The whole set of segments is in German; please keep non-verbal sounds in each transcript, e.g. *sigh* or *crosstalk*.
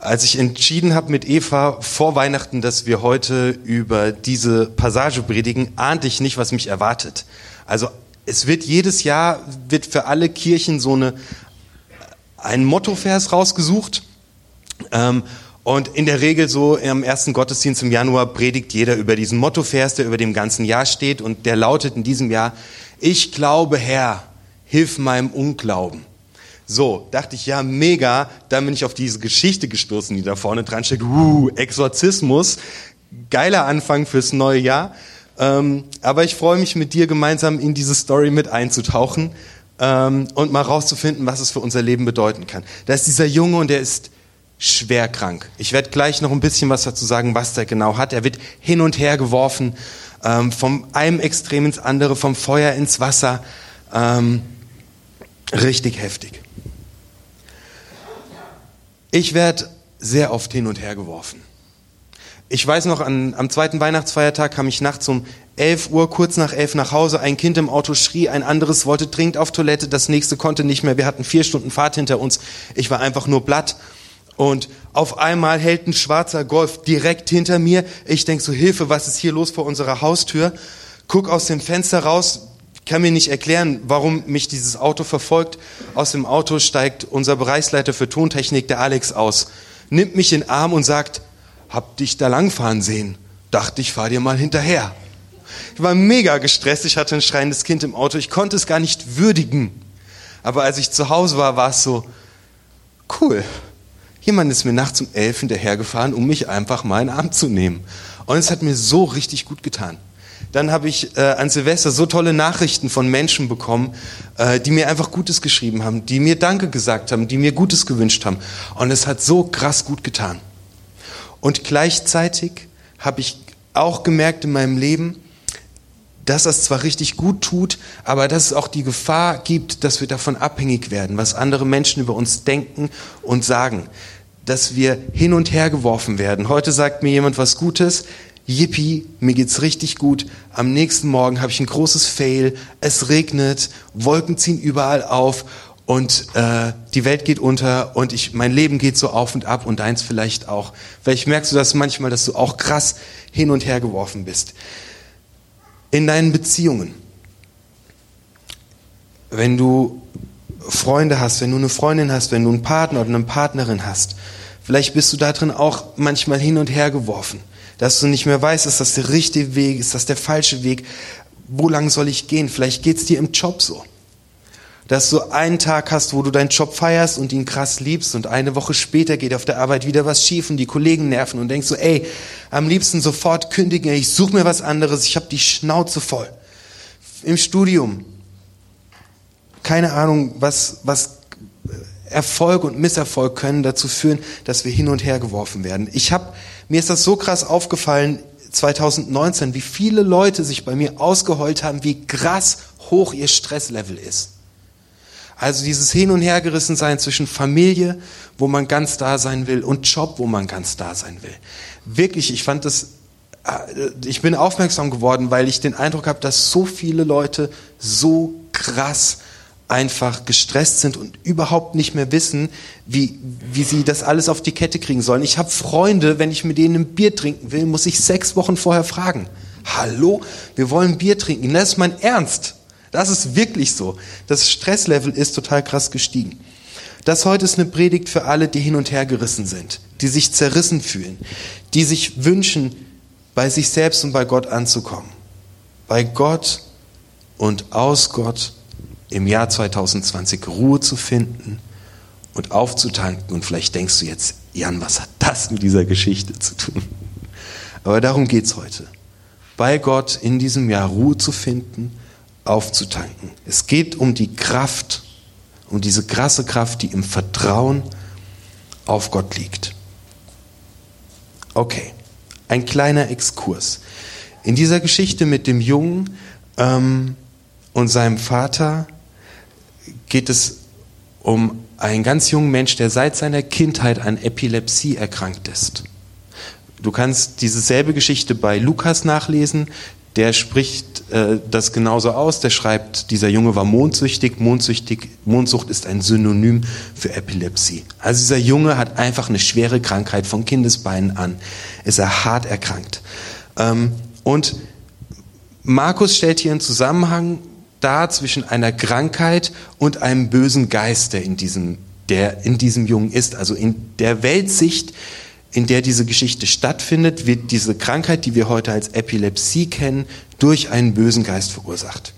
Als ich entschieden habe mit Eva vor Weihnachten, dass wir heute über diese Passage predigen, ahnte ich nicht, was mich erwartet. Also es wird jedes Jahr, wird für alle Kirchen so eine, ein Mottovers rausgesucht. Ähm, und in der Regel so im ersten Gottesdienst im Januar predigt jeder über diesen Mottovers, der über dem ganzen Jahr steht. Und der lautet in diesem Jahr, ich glaube Herr, hilf meinem Unglauben. So, dachte ich, ja, mega. Dann bin ich auf diese Geschichte gestoßen, die da vorne dran steht. Uh, Exorzismus. Geiler Anfang fürs neue Jahr. Ähm, aber ich freue mich mit dir gemeinsam in diese Story mit einzutauchen ähm, und mal rauszufinden, was es für unser Leben bedeuten kann. Da ist dieser Junge und der ist schwer krank. Ich werde gleich noch ein bisschen was dazu sagen, was der genau hat. Er wird hin und her geworfen, ähm, vom einem Extrem ins andere, vom Feuer ins Wasser. Ähm, richtig heftig. Ich werde sehr oft hin und her geworfen. Ich weiß noch, an, am zweiten Weihnachtsfeiertag kam ich nachts um 11 Uhr, kurz nach 11 nach Hause. Ein Kind im Auto schrie, ein anderes wollte dringend auf Toilette, das nächste konnte nicht mehr. Wir hatten vier Stunden Fahrt hinter uns. Ich war einfach nur blatt. Und auf einmal hält ein schwarzer Golf direkt hinter mir. Ich denk so, Hilfe, was ist hier los vor unserer Haustür? Guck aus dem Fenster raus, kann mir nicht erklären, warum mich dieses Auto verfolgt. Aus dem Auto steigt unser Bereichsleiter für Tontechnik, der Alex, aus, nimmt mich in den Arm und sagt, hab dich da langfahren sehen. Dachte, ich fahr dir mal hinterher. Ich war mega gestresst, ich hatte ein schreiendes Kind im Auto, ich konnte es gar nicht würdigen. Aber als ich zu Hause war, war es so, cool. Jemand ist mir nachts um elf hinterhergefahren, um mich einfach mal in den Arm zu nehmen. Und es hat mir so richtig gut getan. Dann habe ich äh, an Silvester so tolle Nachrichten von Menschen bekommen, äh, die mir einfach Gutes geschrieben haben, die mir Danke gesagt haben, die mir Gutes gewünscht haben. Und es hat so krass gut getan. Und gleichzeitig habe ich auch gemerkt in meinem Leben, dass das zwar richtig gut tut, aber dass es auch die Gefahr gibt, dass wir davon abhängig werden, was andere Menschen über uns denken und sagen, dass wir hin und her geworfen werden. Heute sagt mir jemand was Gutes, Yippie, mir geht's richtig gut. Am nächsten Morgen habe ich ein großes Fail. Es regnet, Wolken ziehen überall auf und äh, die Welt geht unter und ich, mein Leben geht so auf und ab und deins vielleicht auch. Vielleicht merkst du das manchmal, dass du auch krass hin und her geworfen bist. In deinen Beziehungen. Wenn du Freunde hast, wenn du eine Freundin hast, wenn du einen Partner oder eine Partnerin hast, vielleicht bist du da drin auch manchmal hin und her geworfen dass du nicht mehr weißt, ist das der richtige Weg, ist das der falsche Weg, wo lang soll ich gehen? Vielleicht geht's dir im Job so. Dass du einen Tag hast, wo du deinen Job feierst und ihn krass liebst und eine Woche später geht auf der Arbeit wieder was schief und die Kollegen nerven und denkst so, ey, am liebsten sofort kündigen, ich suche mir was anderes, ich habe die Schnauze voll. Im Studium, keine Ahnung, was, was Erfolg und Misserfolg können dazu führen, dass wir hin und her geworfen werden. Ich habe mir ist das so krass aufgefallen 2019, wie viele Leute sich bei mir ausgeheult haben, wie krass hoch ihr Stresslevel ist. Also dieses Hin- und Hergerissen sein zwischen Familie, wo man ganz da sein will, und Job, wo man ganz da sein will. Wirklich, ich fand das, äh, ich bin aufmerksam geworden, weil ich den Eindruck habe, dass so viele Leute so krass einfach gestresst sind und überhaupt nicht mehr wissen, wie, wie sie das alles auf die Kette kriegen sollen. Ich habe Freunde, wenn ich mit denen ein Bier trinken will, muss ich sechs Wochen vorher fragen. Hallo, wir wollen Bier trinken. Das ist mein Ernst. Das ist wirklich so. Das Stresslevel ist total krass gestiegen. Das heute ist eine Predigt für alle, die hin und her gerissen sind, die sich zerrissen fühlen, die sich wünschen, bei sich selbst und bei Gott anzukommen. Bei Gott und aus Gott im Jahr 2020 Ruhe zu finden und aufzutanken. Und vielleicht denkst du jetzt, Jan, was hat das mit dieser Geschichte zu tun? Aber darum geht es heute. Bei Gott in diesem Jahr Ruhe zu finden, aufzutanken. Es geht um die Kraft, um diese krasse Kraft, die im Vertrauen auf Gott liegt. Okay, ein kleiner Exkurs. In dieser Geschichte mit dem Jungen ähm, und seinem Vater geht es um einen ganz jungen Mensch, der seit seiner Kindheit an Epilepsie erkrankt ist. Du kannst diese selbe Geschichte bei Lukas nachlesen. der spricht äh, das genauso aus. Der schreibt, dieser Junge war mondsüchtig. mondsüchtig. Mondsucht ist ein Synonym für Epilepsie. Also dieser Junge hat einfach eine schwere Krankheit von Kindesbeinen an. Ist er hart erkrankt. Ähm, und Markus stellt hier einen Zusammenhang dar zwischen einer Krankheit und einem bösen Geist, der in diesem, der in diesem Jungen ist. Also in der Weltsicht, in der diese Geschichte stattfindet, wird diese Krankheit, die wir heute als Epilepsie kennen, durch einen bösen Geist verursacht.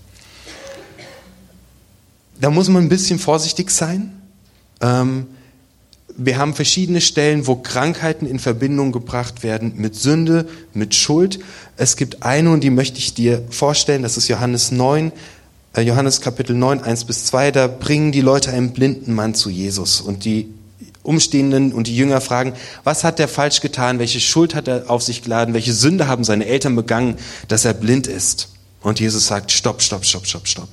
Da muss man ein bisschen vorsichtig sein. Ähm, wir haben verschiedene Stellen, wo Krankheiten in Verbindung gebracht werden mit Sünde, mit Schuld. Es gibt eine, und die möchte ich dir vorstellen, das ist Johannes 9, äh, Johannes Kapitel 9, 1 bis 2, da bringen die Leute einen blinden Mann zu Jesus und die Umstehenden und die Jünger fragen, was hat er falsch getan, welche Schuld hat er auf sich geladen, welche Sünde haben seine Eltern begangen, dass er blind ist. Und Jesus sagt, stopp, stopp, stopp, stopp, stopp.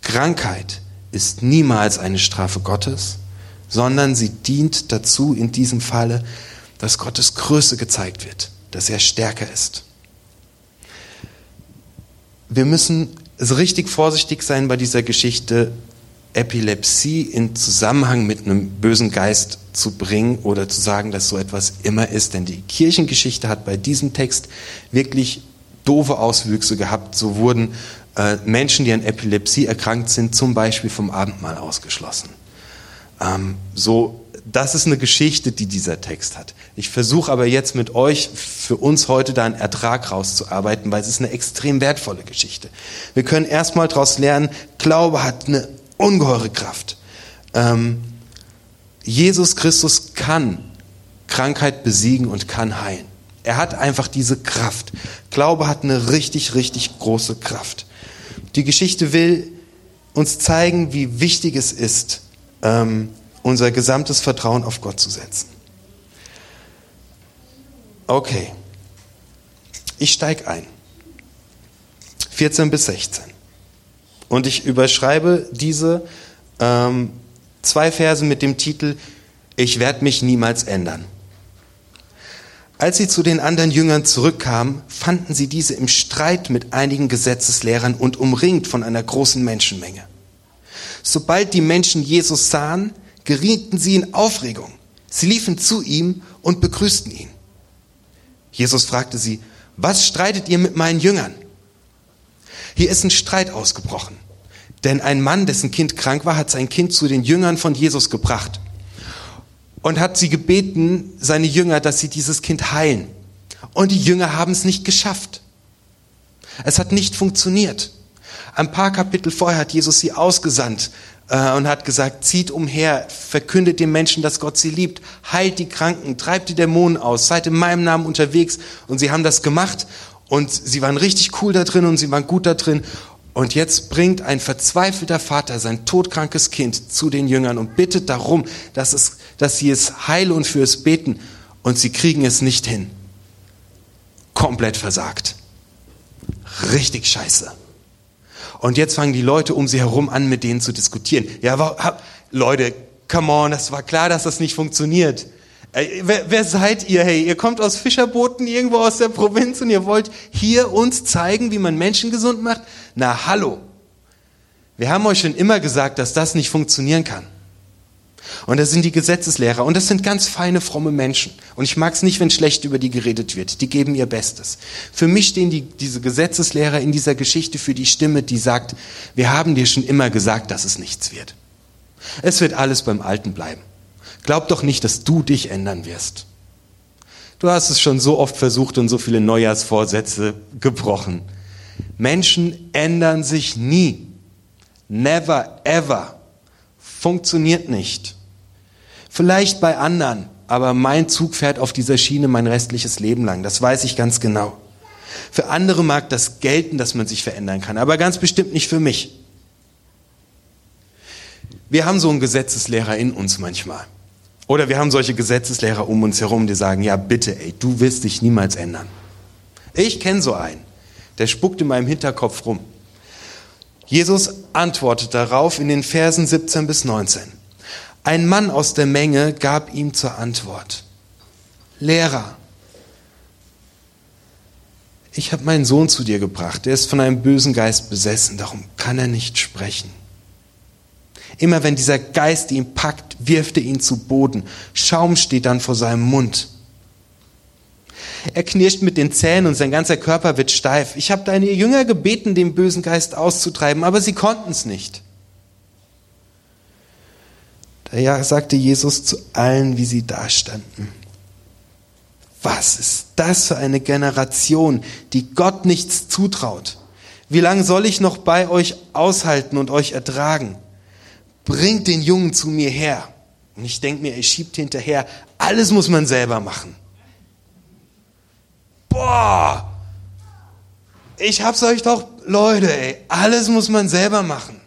Krankheit ist niemals eine Strafe Gottes, sondern sie dient dazu in diesem Falle, dass Gottes Größe gezeigt wird, dass er stärker ist. Wir müssen richtig vorsichtig sein bei dieser Geschichte, Epilepsie in Zusammenhang mit einem bösen Geist zu bringen oder zu sagen, dass so etwas immer ist. Denn die Kirchengeschichte hat bei diesem Text wirklich doofe Auswüchse gehabt. So wurden äh, Menschen, die an Epilepsie erkrankt sind, zum Beispiel vom Abendmahl ausgeschlossen. Ähm, so, das ist eine Geschichte, die dieser Text hat. Ich versuche aber jetzt mit euch für uns heute da einen Ertrag rauszuarbeiten, weil es ist eine extrem wertvolle Geschichte. Wir können erstmal daraus lernen, Glaube hat eine ungeheure Kraft. Ähm, Jesus Christus kann Krankheit besiegen und kann heilen. Er hat einfach diese Kraft. Glaube hat eine richtig, richtig große Kraft. Die Geschichte will uns zeigen, wie wichtig es ist, ähm, unser gesamtes Vertrauen auf Gott zu setzen. Okay, ich steige ein. 14 bis 16. Und ich überschreibe diese ähm, zwei Verse mit dem Titel Ich werde mich niemals ändern. Als sie zu den anderen Jüngern zurückkamen, fanden sie diese im Streit mit einigen Gesetzeslehrern und umringt von einer großen Menschenmenge. Sobald die Menschen Jesus sahen, gerieten sie in Aufregung. Sie liefen zu ihm und begrüßten ihn. Jesus fragte sie, was streitet ihr mit meinen Jüngern? Hier ist ein Streit ausgebrochen. Denn ein Mann, dessen Kind krank war, hat sein Kind zu den Jüngern von Jesus gebracht und hat sie gebeten, seine Jünger, dass sie dieses Kind heilen. Und die Jünger haben es nicht geschafft. Es hat nicht funktioniert. Ein paar Kapitel vorher hat Jesus sie ausgesandt und hat gesagt, zieht umher, verkündet den Menschen, dass Gott sie liebt, heilt die Kranken, treibt die Dämonen aus, seid in meinem Namen unterwegs. Und sie haben das gemacht und sie waren richtig cool da drin und sie waren gut da drin. Und jetzt bringt ein verzweifelter Vater sein todkrankes Kind zu den Jüngern und bittet darum, dass, es, dass sie es heile und für es beten. Und sie kriegen es nicht hin. Komplett versagt. Richtig scheiße. Und jetzt fangen die Leute um sie herum an, mit denen zu diskutieren. Ja, aber, Leute, come on, das war klar, dass das nicht funktioniert. Wer, wer seid ihr? Hey, ihr kommt aus Fischerbooten irgendwo aus der Provinz und ihr wollt hier uns zeigen, wie man Menschen gesund macht? Na, hallo. Wir haben euch schon immer gesagt, dass das nicht funktionieren kann. Und das sind die Gesetzeslehrer. Und das sind ganz feine, fromme Menschen. Und ich mag es nicht, wenn schlecht über die geredet wird. Die geben ihr Bestes. Für mich stehen die, diese Gesetzeslehrer in dieser Geschichte für die Stimme, die sagt, wir haben dir schon immer gesagt, dass es nichts wird. Es wird alles beim Alten bleiben. Glaub doch nicht, dass du dich ändern wirst. Du hast es schon so oft versucht und so viele Neujahrsvorsätze gebrochen. Menschen ändern sich nie. Never, ever. Funktioniert nicht. Vielleicht bei anderen, aber mein Zug fährt auf dieser Schiene mein restliches Leben lang. Das weiß ich ganz genau. Für andere mag das gelten, dass man sich verändern kann, aber ganz bestimmt nicht für mich. Wir haben so einen Gesetzeslehrer in uns manchmal. Oder wir haben solche Gesetzeslehrer um uns herum, die sagen, ja bitte, ey, du wirst dich niemals ändern. Ich kenne so einen, der spuckt in meinem Hinterkopf rum. Jesus antwortet darauf in den Versen 17 bis 19. Ein Mann aus der Menge gab ihm zur Antwort, Lehrer, ich habe meinen Sohn zu dir gebracht, der ist von einem bösen Geist besessen, darum kann er nicht sprechen. Immer wenn dieser Geist ihn packt, wirft er ihn zu Boden. Schaum steht dann vor seinem Mund. Er knirscht mit den Zähnen und sein ganzer Körper wird steif. Ich habe deine Jünger gebeten, den bösen Geist auszutreiben, aber sie konnten es nicht. Da sagte Jesus zu allen, wie sie dastanden. Was ist das für eine Generation, die Gott nichts zutraut? Wie lange soll ich noch bei euch aushalten und euch ertragen? Bringt den Jungen zu mir her. Und ich denke mir, er schiebt hinterher, alles muss man selber machen. Boah, ich hab's euch doch, Leute, ey, alles muss man selber machen.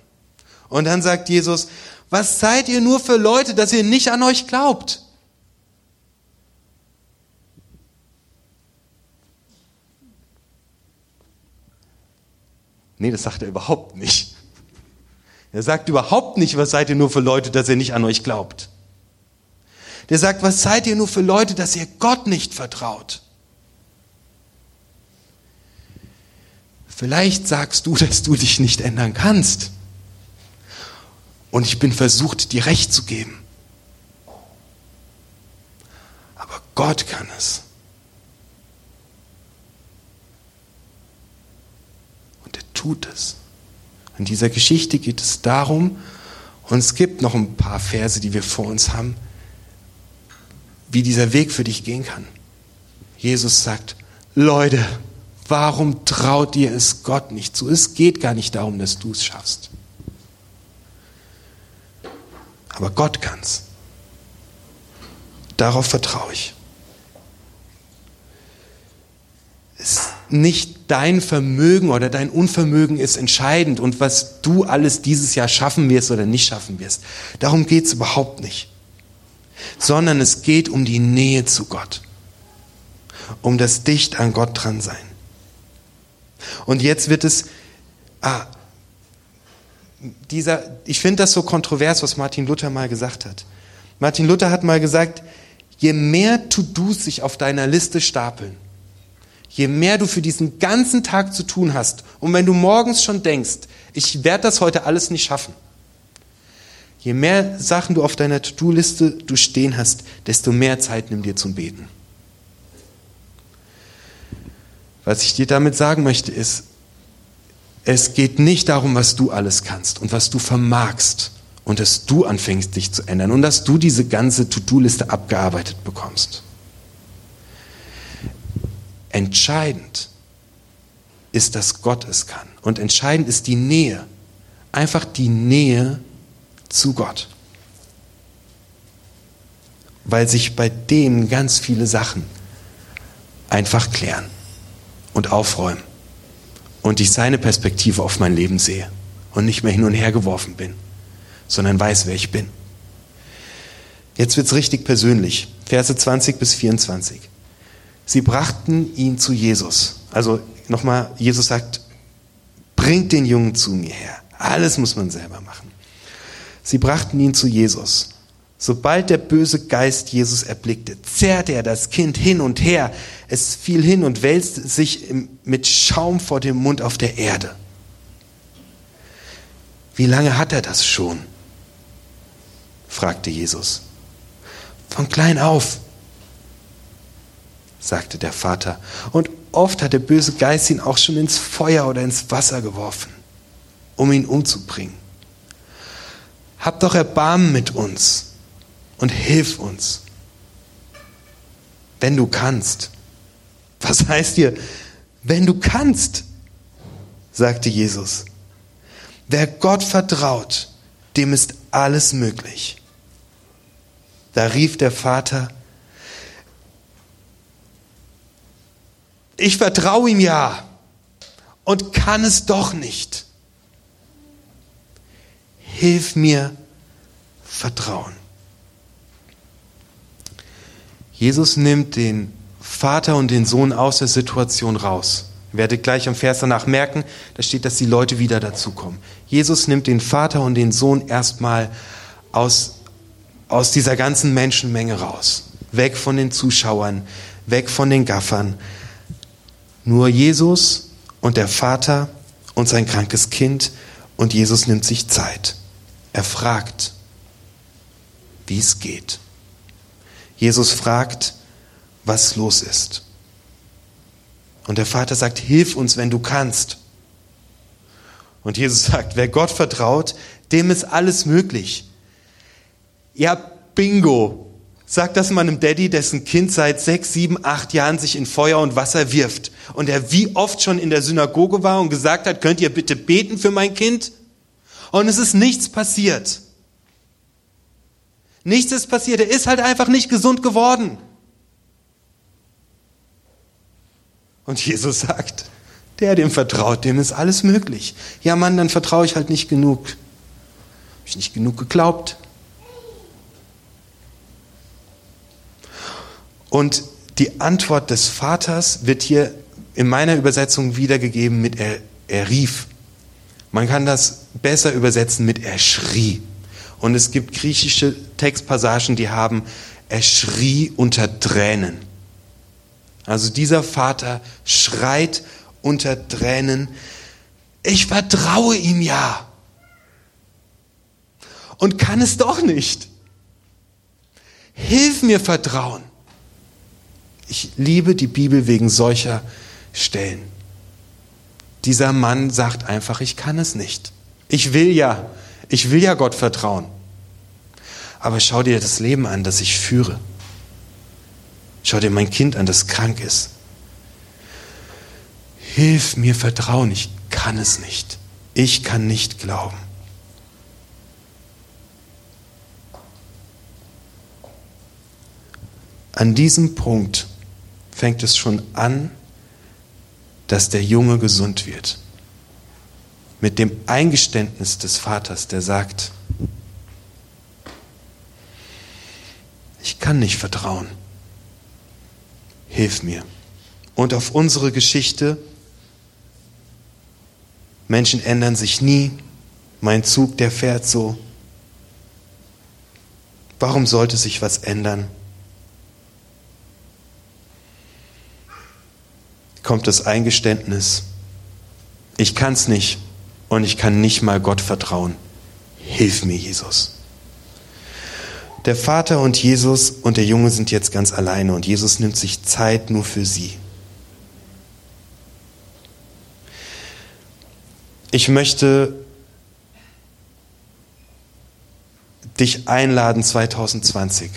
Und dann sagt Jesus, was seid ihr nur für Leute, dass ihr nicht an euch glaubt? Nee, das sagt er überhaupt nicht. Er sagt überhaupt nicht, was seid ihr nur für Leute, dass ihr nicht an euch glaubt. Der sagt, was seid ihr nur für Leute, dass ihr Gott nicht vertraut. Vielleicht sagst du, dass du dich nicht ändern kannst. Und ich bin versucht, dir recht zu geben. Aber Gott kann es. Und er tut es. In dieser Geschichte geht es darum, und es gibt noch ein paar Verse, die wir vor uns haben, wie dieser Weg für dich gehen kann. Jesus sagt, Leute, warum traut ihr es Gott nicht zu? Es geht gar nicht darum, dass du es schaffst. Aber Gott kann's. Darauf vertraue ich. Es nicht dein Vermögen oder dein Unvermögen ist entscheidend und was du alles dieses Jahr schaffen wirst oder nicht schaffen wirst. Darum geht es überhaupt nicht. Sondern es geht um die Nähe zu Gott. Um das dicht an Gott dran sein. Und jetzt wird es, ah, dieser, ich finde das so kontrovers, was Martin Luther mal gesagt hat. Martin Luther hat mal gesagt, je mehr To-Dos sich auf deiner Liste stapeln, je mehr du für diesen ganzen Tag zu tun hast und wenn du morgens schon denkst, ich werde das heute alles nicht schaffen, je mehr Sachen du auf deiner To-Do-Liste du stehen hast, desto mehr Zeit nimm dir zum Beten. Was ich dir damit sagen möchte ist, es geht nicht darum, was du alles kannst und was du vermagst und dass du anfängst, dich zu ändern und dass du diese ganze To-Do-Liste abgearbeitet bekommst. Entscheidend ist, dass Gott es kann. Und entscheidend ist die Nähe. Einfach die Nähe zu Gott. Weil sich bei dem ganz viele Sachen einfach klären und aufräumen. Und ich seine Perspektive auf mein Leben sehe und nicht mehr hin und her geworfen bin, sondern weiß, wer ich bin. Jetzt wird es richtig persönlich. Verse 20 bis 24. Sie brachten ihn zu Jesus. Also nochmal, Jesus sagt, bringt den Jungen zu mir her. Alles muss man selber machen. Sie brachten ihn zu Jesus. Sobald der böse Geist Jesus erblickte, zerrte er das Kind hin und her. Es fiel hin und wälzte sich mit Schaum vor dem Mund auf der Erde. Wie lange hat er das schon? fragte Jesus. Von klein auf, sagte der Vater. Und oft hat der böse Geist ihn auch schon ins Feuer oder ins Wasser geworfen, um ihn umzubringen. Hab doch Erbarmen mit uns und hilf uns, wenn du kannst. Was heißt hier, wenn du kannst, sagte Jesus. Wer Gott vertraut, dem ist alles möglich. Da rief der Vater, ich vertraue ihm ja und kann es doch nicht. Hilf mir vertrauen. Jesus nimmt den Vater und den Sohn aus der Situation raus. Ihr werdet gleich am Vers danach merken, da steht, dass die Leute wieder dazukommen. Jesus nimmt den Vater und den Sohn erstmal aus, aus dieser ganzen Menschenmenge raus. Weg von den Zuschauern, weg von den Gaffern, Nur Jesus und der Vater und sein krankes Kind und Jesus nimmt sich Zeit. Er fragt, wie es geht. Jesus fragt, was los ist. Und der Vater sagt, hilf uns, wenn du kannst. Und Jesus *laughs* sagt, wer Gott vertraut, dem ist alles möglich. Ja, bingo. Sagt das mal einem Daddy, dessen Kind seit sechs, sieben, acht Jahren sich in Feuer und Wasser wirft und er wie oft schon in der Synagoge war und gesagt hat, könnt ihr bitte beten für mein Kind? Und es ist nichts passiert. Nichts ist passiert. Er ist halt einfach nicht gesund geworden. Und Jesus sagt, der dem vertraut, dem ist alles möglich. Ja Mann, dann vertraue ich halt nicht genug. Habe ich nicht genug geglaubt. Und die Antwort des Vaters wird hier in meiner Übersetzung wiedergegeben mit er, er rief. Man kann das besser übersetzen mit er schrie. Und es gibt griechische Textpassagen, die haben er schrie unter Tränen. Also dieser Vater schreit unter Tränen, ich vertraue ihm ja. Und kann es doch nicht. Hilf mir vertrauen. Ich liebe die Bibel wegen solcher Stellen. Dieser Mann sagt einfach, ich kann es nicht. Ich will ja, ich will ja Gott vertrauen. Aber schau dir das Leben an, das ich führe. Schau dir mein Kind an, das krank ist. Hilf mir vertrauen, ich kann es nicht. Ich kann nicht glauben. An diesem Punkt fängt es schon an, dass der Junge gesund wird. Mit dem Eingeständnis des Vaters, der sagt, ich kann nicht vertrauen. Hilf mir. Und auf unsere Geschichte, Menschen ändern sich nie, mein Zug, der fährt so. Warum sollte sich was ändern? kommt das Eingeständnis, ich kann es nicht und ich kann nicht mal Gott vertrauen. Hilf mir, Jesus. Der Vater und Jesus und der Junge sind jetzt ganz alleine und Jesus nimmt sich Zeit nur für sie. Ich möchte dich einladen 2020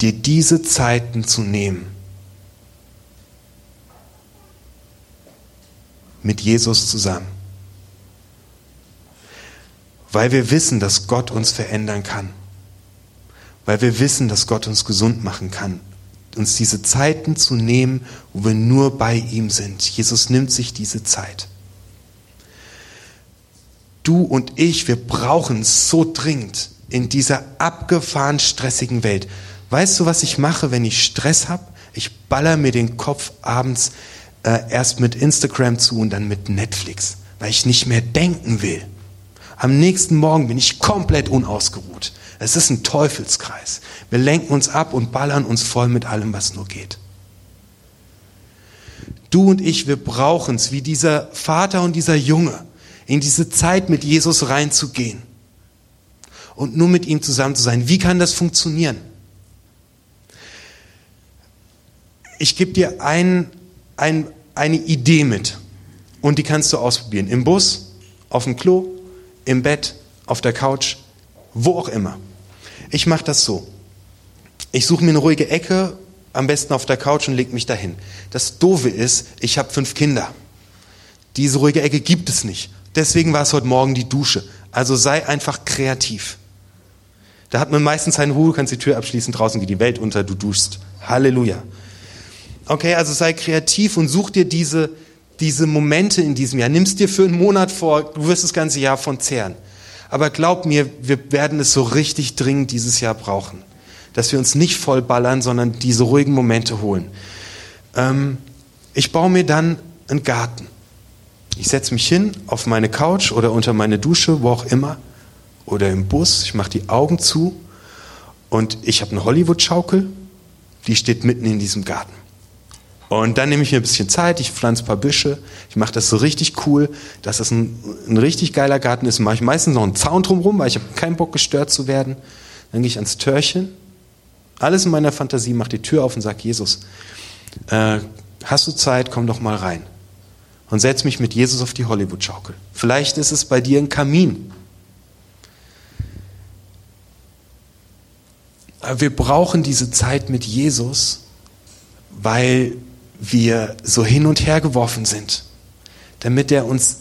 dir diese Zeiten zu nehmen, mit Jesus zusammen. Weil wir wissen, dass Gott uns verändern kann. Weil wir wissen, dass Gott uns gesund machen kann. Uns diese Zeiten zu nehmen, wo wir nur bei ihm sind. Jesus nimmt sich diese Zeit. Du und ich, wir brauchen es so dringend in dieser abgefahren stressigen Welt. Weißt du, was ich mache, wenn ich Stress habe? Ich baller mir den Kopf abends äh, erst mit Instagram zu und dann mit Netflix, weil ich nicht mehr denken will. Am nächsten Morgen bin ich komplett unausgeruht. Es ist ein Teufelskreis. Wir lenken uns ab und ballern uns voll mit allem, was nur geht. Du und ich, wir brauchen es, wie dieser Vater und dieser Junge, in diese Zeit mit Jesus reinzugehen und nur mit ihm zusammen zu sein. Wie kann das funktionieren? ich gebe dir ein, ein, eine Idee mit und die kannst du ausprobieren. Im Bus, auf dem Klo, im Bett, auf der Couch, wo auch immer. Ich mache das so. Ich suche mir eine ruhige Ecke, am besten auf der Couch und lege mich dahin. Das Doofe ist, ich habe fünf Kinder. Diese ruhige Ecke gibt es nicht. Deswegen war es heute Morgen die Dusche. Also sei einfach kreativ. Da hat man meistens seine Ruhe, kannst die Tür abschließen, draußen geht die Welt unter, du duschst. Halleluja. Okay, also sei kreativ und such dir diese, diese Momente in diesem Jahr. Nimmst dir für einen Monat vor, du wirst das ganze Jahr von zehren. Aber glaub mir, wir werden es so richtig dringend dieses Jahr brauchen. Dass wir uns nicht vollballern, sondern diese ruhigen Momente holen. Ähm, ich baue mir dann einen Garten. Ich setze mich hin auf meine Couch oder unter meine Dusche, wo auch immer, oder im Bus. Ich mache die Augen zu und ich habe eine Hollywood-Schaukel die steht mitten in diesem Garten. Und dann nehme ich mir ein bisschen Zeit, ich pflanze ein paar Büsche, ich mache das so richtig cool, dass das ein, ein richtig geiler Garten ist. Mache ich meistens noch einen Zaun drumherum, weil ich habe keinen Bock gestört zu werden. Dann gehe ich ans Türchen, alles in meiner Fantasie, mache die Tür auf und sage, Jesus, äh, hast du Zeit, komm doch mal rein. Und setz mich mit Jesus auf die Hollywood-Schaukel. Vielleicht ist es bei dir ein Kamin. Aber wir brauchen diese Zeit mit Jesus, weil wir so hin und her geworfen sind, damit er uns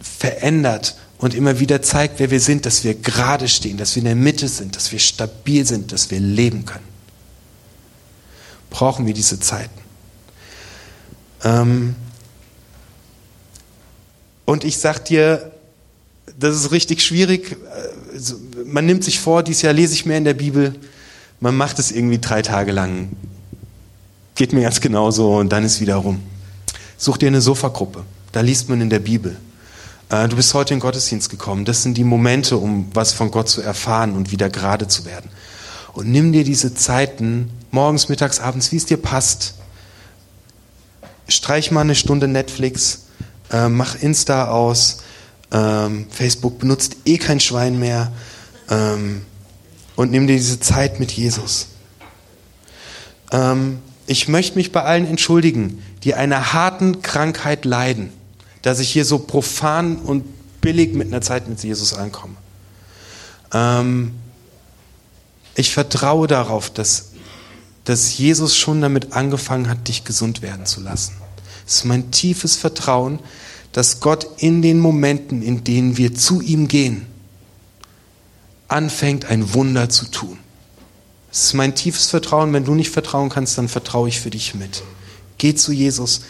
verändert und immer wieder zeigt, wer wir sind, dass wir gerade stehen, dass wir in der Mitte sind, dass wir stabil sind, dass wir leben können. Brauchen wir diese Zeiten. Ähm und ich sag dir, das ist richtig schwierig. Äh, man nimmt sich vor, dieses Jahr lese ich mehr in der Bibel. Man macht es irgendwie drei Tage lang Geht mir ganz genauso und dann ist wieder rum. Such dir eine Sofagruppe. Da liest man in der Bibel. Äh, du bist heute in den Gottesdienst gekommen. Das sind die Momente, um was von Gott zu erfahren und wieder gerade zu werden. Und nimm dir diese Zeiten, morgens, mittags, abends, wie es dir passt. Streich mal eine Stunde Netflix, äh, mach Insta aus, ähm, Facebook benutzt eh kein Schwein mehr ähm, und nimm dir diese Zeit mit Jesus. Ähm, ich möchte mich bei allen entschuldigen, die einer harten Krankheit leiden, dass ich hier so profan und billig mit einer Zeit mit Jesus ankomme. Ähm, ich vertraue darauf, dass, dass Jesus schon damit angefangen hat, dich gesund werden zu lassen. Es ist mein tiefes Vertrauen, dass Gott in den Momenten, in denen wir zu ihm gehen, anfängt, ein Wunder zu tun. Es ist mein tiefes Vertrauen. Wenn du nicht vertrauen kannst, dann vertraue ich für dich mit. Geh zu Jesus.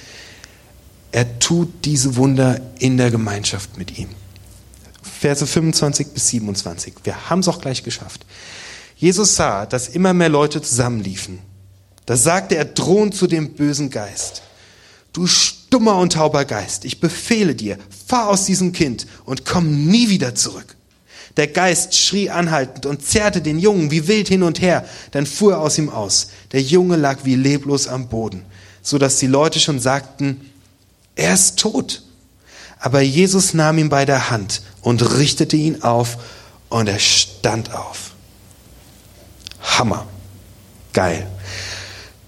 Er tut diese Wunder in der Gemeinschaft mit ihm. Verse 25 bis 27. Wir haben es auch gleich geschafft. Jesus sah, dass immer mehr Leute zusammenliefen. Da sagte er drohend zu dem bösen Geist. Du stummer und tauber Geist, ich befehle dir, fahr aus diesem Kind und komm nie wieder zurück. Der Geist schrie anhaltend und zerrte den Jungen wie wild hin und her, dann fuhr er aus ihm aus. Der Junge lag wie leblos am Boden, so dass die Leute schon sagten, er ist tot. Aber Jesus nahm ihn bei der Hand und richtete ihn auf und er stand auf. Hammer. Geil.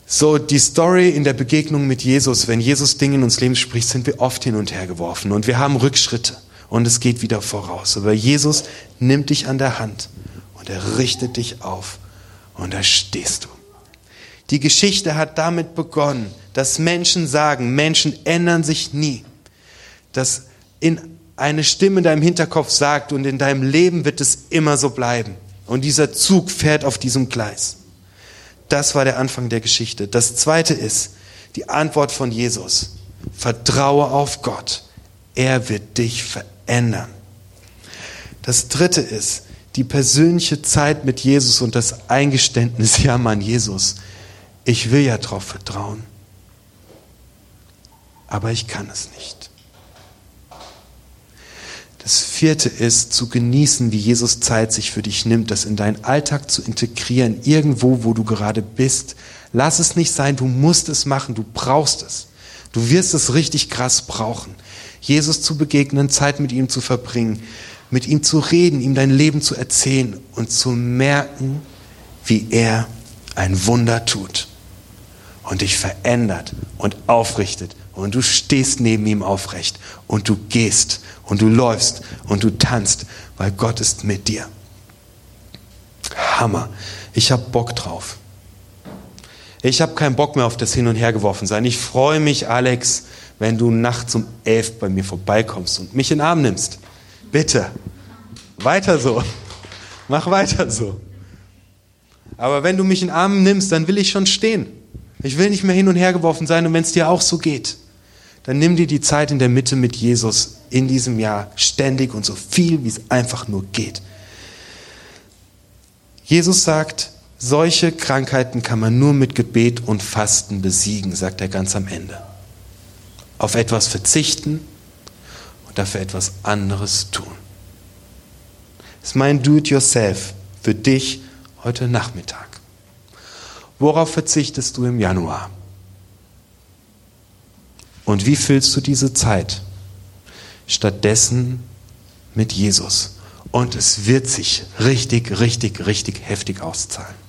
So, die Story in der Begegnung mit Jesus, wenn Jesus Dinge in uns Leben spricht, sind wir oft hin und her geworfen und wir haben Rückschritte und es geht wieder voraus. Aber Jesus nimmt dich an der Hand und er richtet dich auf und da stehst du. Die Geschichte hat damit begonnen, dass Menschen sagen, Menschen ändern sich nie. Dass in eine Stimme in deinem Hinterkopf sagt und in deinem Leben wird es immer so bleiben. Und dieser Zug fährt auf diesem Gleis. Das war der Anfang der Geschichte. Das zweite ist die Antwort von Jesus. Vertraue auf Gott. Er wird dich verändern ändern. Das dritte ist die persönliche Zeit mit Jesus und das Eingeständnis, ja Mann, Jesus, ich will ja darauf vertrauen, aber ich kann es nicht. Das vierte ist zu genießen, wie Jesus Zeit sich für dich nimmt, das in deinen Alltag zu integrieren, irgendwo, wo du gerade bist. Lass es nicht sein, du musst es machen, du brauchst es. Du wirst es richtig krass brauchen. Jesus zu begegnen, Zeit mit ihm zu verbringen, mit ihm zu reden, ihm dein Leben zu erzählen und zu merken, wie er ein Wunder tut und dich verändert und aufrichtet und du stehst neben ihm aufrecht und du gehst und du läufst und du tanzt, weil Gott ist mit dir. Hammer. Ich habe Bock drauf. Ich habe keinen Bock mehr auf das Hin und Her geworfen sein. Ich freue mich, Alex, wenn du nachts um elf bei mir vorbeikommst und mich in den Arm nimmst. Bitte. Weiter so. *laughs* Mach weiter so. Aber wenn du mich in den Arm nimmst, dann will ich schon stehen. Ich will nicht mehr hin und her geworfen sein. Und wenn es dir auch so geht, dann nimm dir die Zeit in der Mitte mit Jesus in diesem Jahr ständig und so viel, wie es einfach nur geht. Jesus sagt, solche Krankheiten kann man nur mit Gebet und Fasten besiegen, sagt er ganz am Ende auf etwas verzichten und dafür etwas anderes tun. Das ist mein Do-it-yourself für dich heute Nachmittag. Worauf verzichtest du im Januar? Und wie füllst du diese Zeit? Stattdessen mit Jesus. Und es wird sich richtig, richtig, richtig heftig auszahlen.